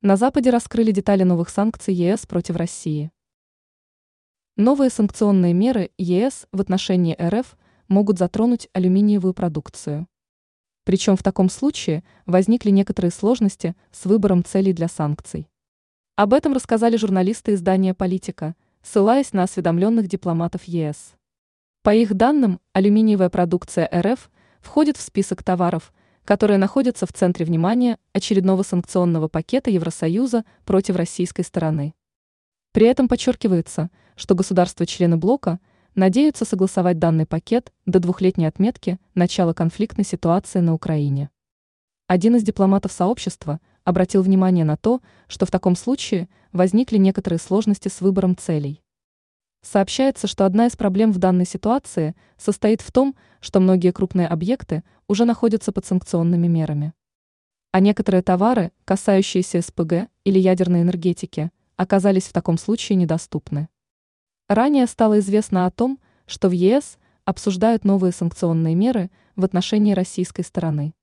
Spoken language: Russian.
На Западе раскрыли детали новых санкций ЕС против России. Новые санкционные меры ЕС в отношении РФ могут затронуть алюминиевую продукцию. Причем в таком случае возникли некоторые сложности с выбором целей для санкций. Об этом рассказали журналисты издания «Политика», ссылаясь на осведомленных дипломатов ЕС. По их данным, алюминиевая продукция РФ входит в список товаров, которые находятся в центре внимания очередного санкционного пакета Евросоюза против российской стороны. При этом подчеркивается, что государства-члены блока надеются согласовать данный пакет до двухлетней отметки начала конфликтной ситуации на Украине. Один из дипломатов сообщества обратил внимание на то, что в таком случае возникли некоторые сложности с выбором целей. Сообщается, что одна из проблем в данной ситуации состоит в том, что многие крупные объекты уже находятся под санкционными мерами. А некоторые товары, касающиеся СПГ или ядерной энергетики, оказались в таком случае недоступны. Ранее стало известно о том, что в ЕС обсуждают новые санкционные меры в отношении российской стороны.